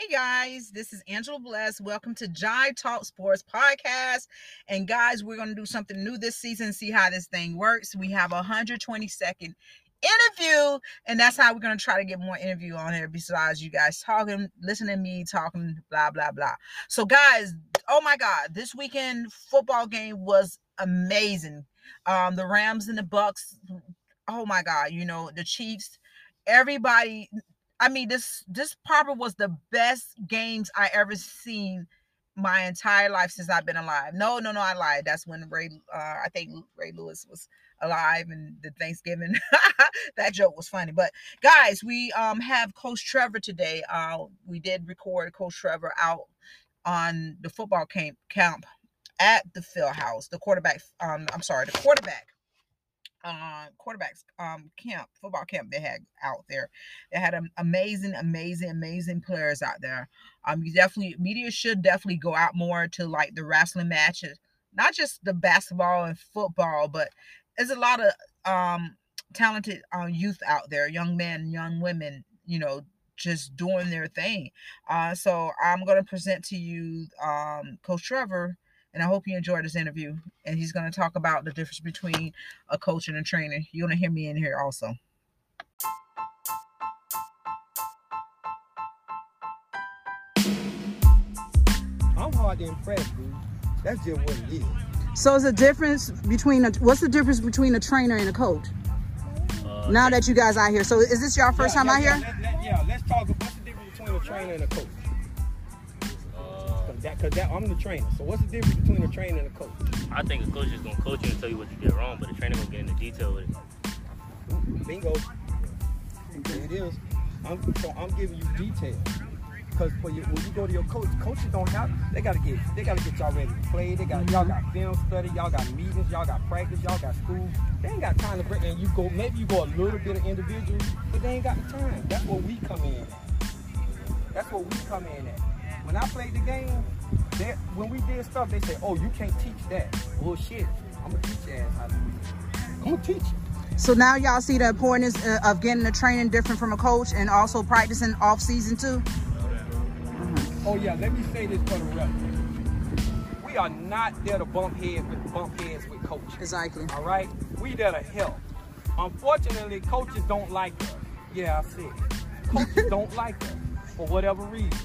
Hey guys, this is Angela Bless. Welcome to Jive Talk Sports Podcast. And guys, we're going to do something new this season, see how this thing works. We have a 120 second interview, and that's how we're going to try to get more interview on here besides you guys talking, listening to me talking, blah, blah, blah. So, guys, oh my God, this weekend football game was amazing. Um, the Rams and the Bucks, oh my God, you know, the Chiefs, everybody I mean, this this probably was the best games I ever seen my entire life since I've been alive. No, no, no, I lied. That's when Ray, uh, I think Ray Lewis was alive and the Thanksgiving. that joke was funny. But guys, we um have Coach Trevor today. Uh, we did record Coach Trevor out on the football camp camp at the field house. The quarterback, um, I'm sorry, the quarterback uh, quarterbacks um, camp, football camp they had out there. They had um, amazing, amazing, amazing players out there. Um, you definitely media should definitely go out more to like the wrestling matches, not just the basketball and football, but there's a lot of um talented uh, youth out there, young men, young women, you know, just doing their thing. Uh, so I'm gonna present to you um, Coach Trevor and I hope you enjoyed this interview. And he's going to talk about the difference between a coach and a trainer. You're going to hear me in here also. I'm hard to impress, dude. That's just what it is. So is the difference between a, what's the difference between a trainer and a coach? Uh, now that you guys out here, so is this your first yeah, time yeah, out yeah, here? Let, yeah, let's talk. What's the difference between a trainer and a coach? That because that I'm the trainer. So what's the difference between a trainer and a coach? I think a coach is gonna coach you and tell you what you did wrong, but a trainer gonna get into detail with it. Bingo. It is. I'm so I'm giving you detail. Cause for you, when you go to your coach, coaches don't have. They gotta get. They gotta get y'all ready to play. They got y'all got film study. Y'all got meetings. Y'all got practice. Y'all got school. They ain't got time to break. And you go. Maybe you go a little bit of individual, but they ain't got the time. That's what we come in at. That's what we come in at. When I played the game, they, when we did stuff, they said, oh, you can't teach that. Bullshit. I'm going to teach your ass how to do it. I'm to teach you. So now y'all see the importance uh, of getting the training different from a coach and also practicing off season too? Oh yeah, let me say this for the record. We are not there to bump heads with bump heads with coaches. Exactly. All right? We there to help. Unfortunately, coaches don't like us. Yeah, I see. Coaches don't like us for whatever reason.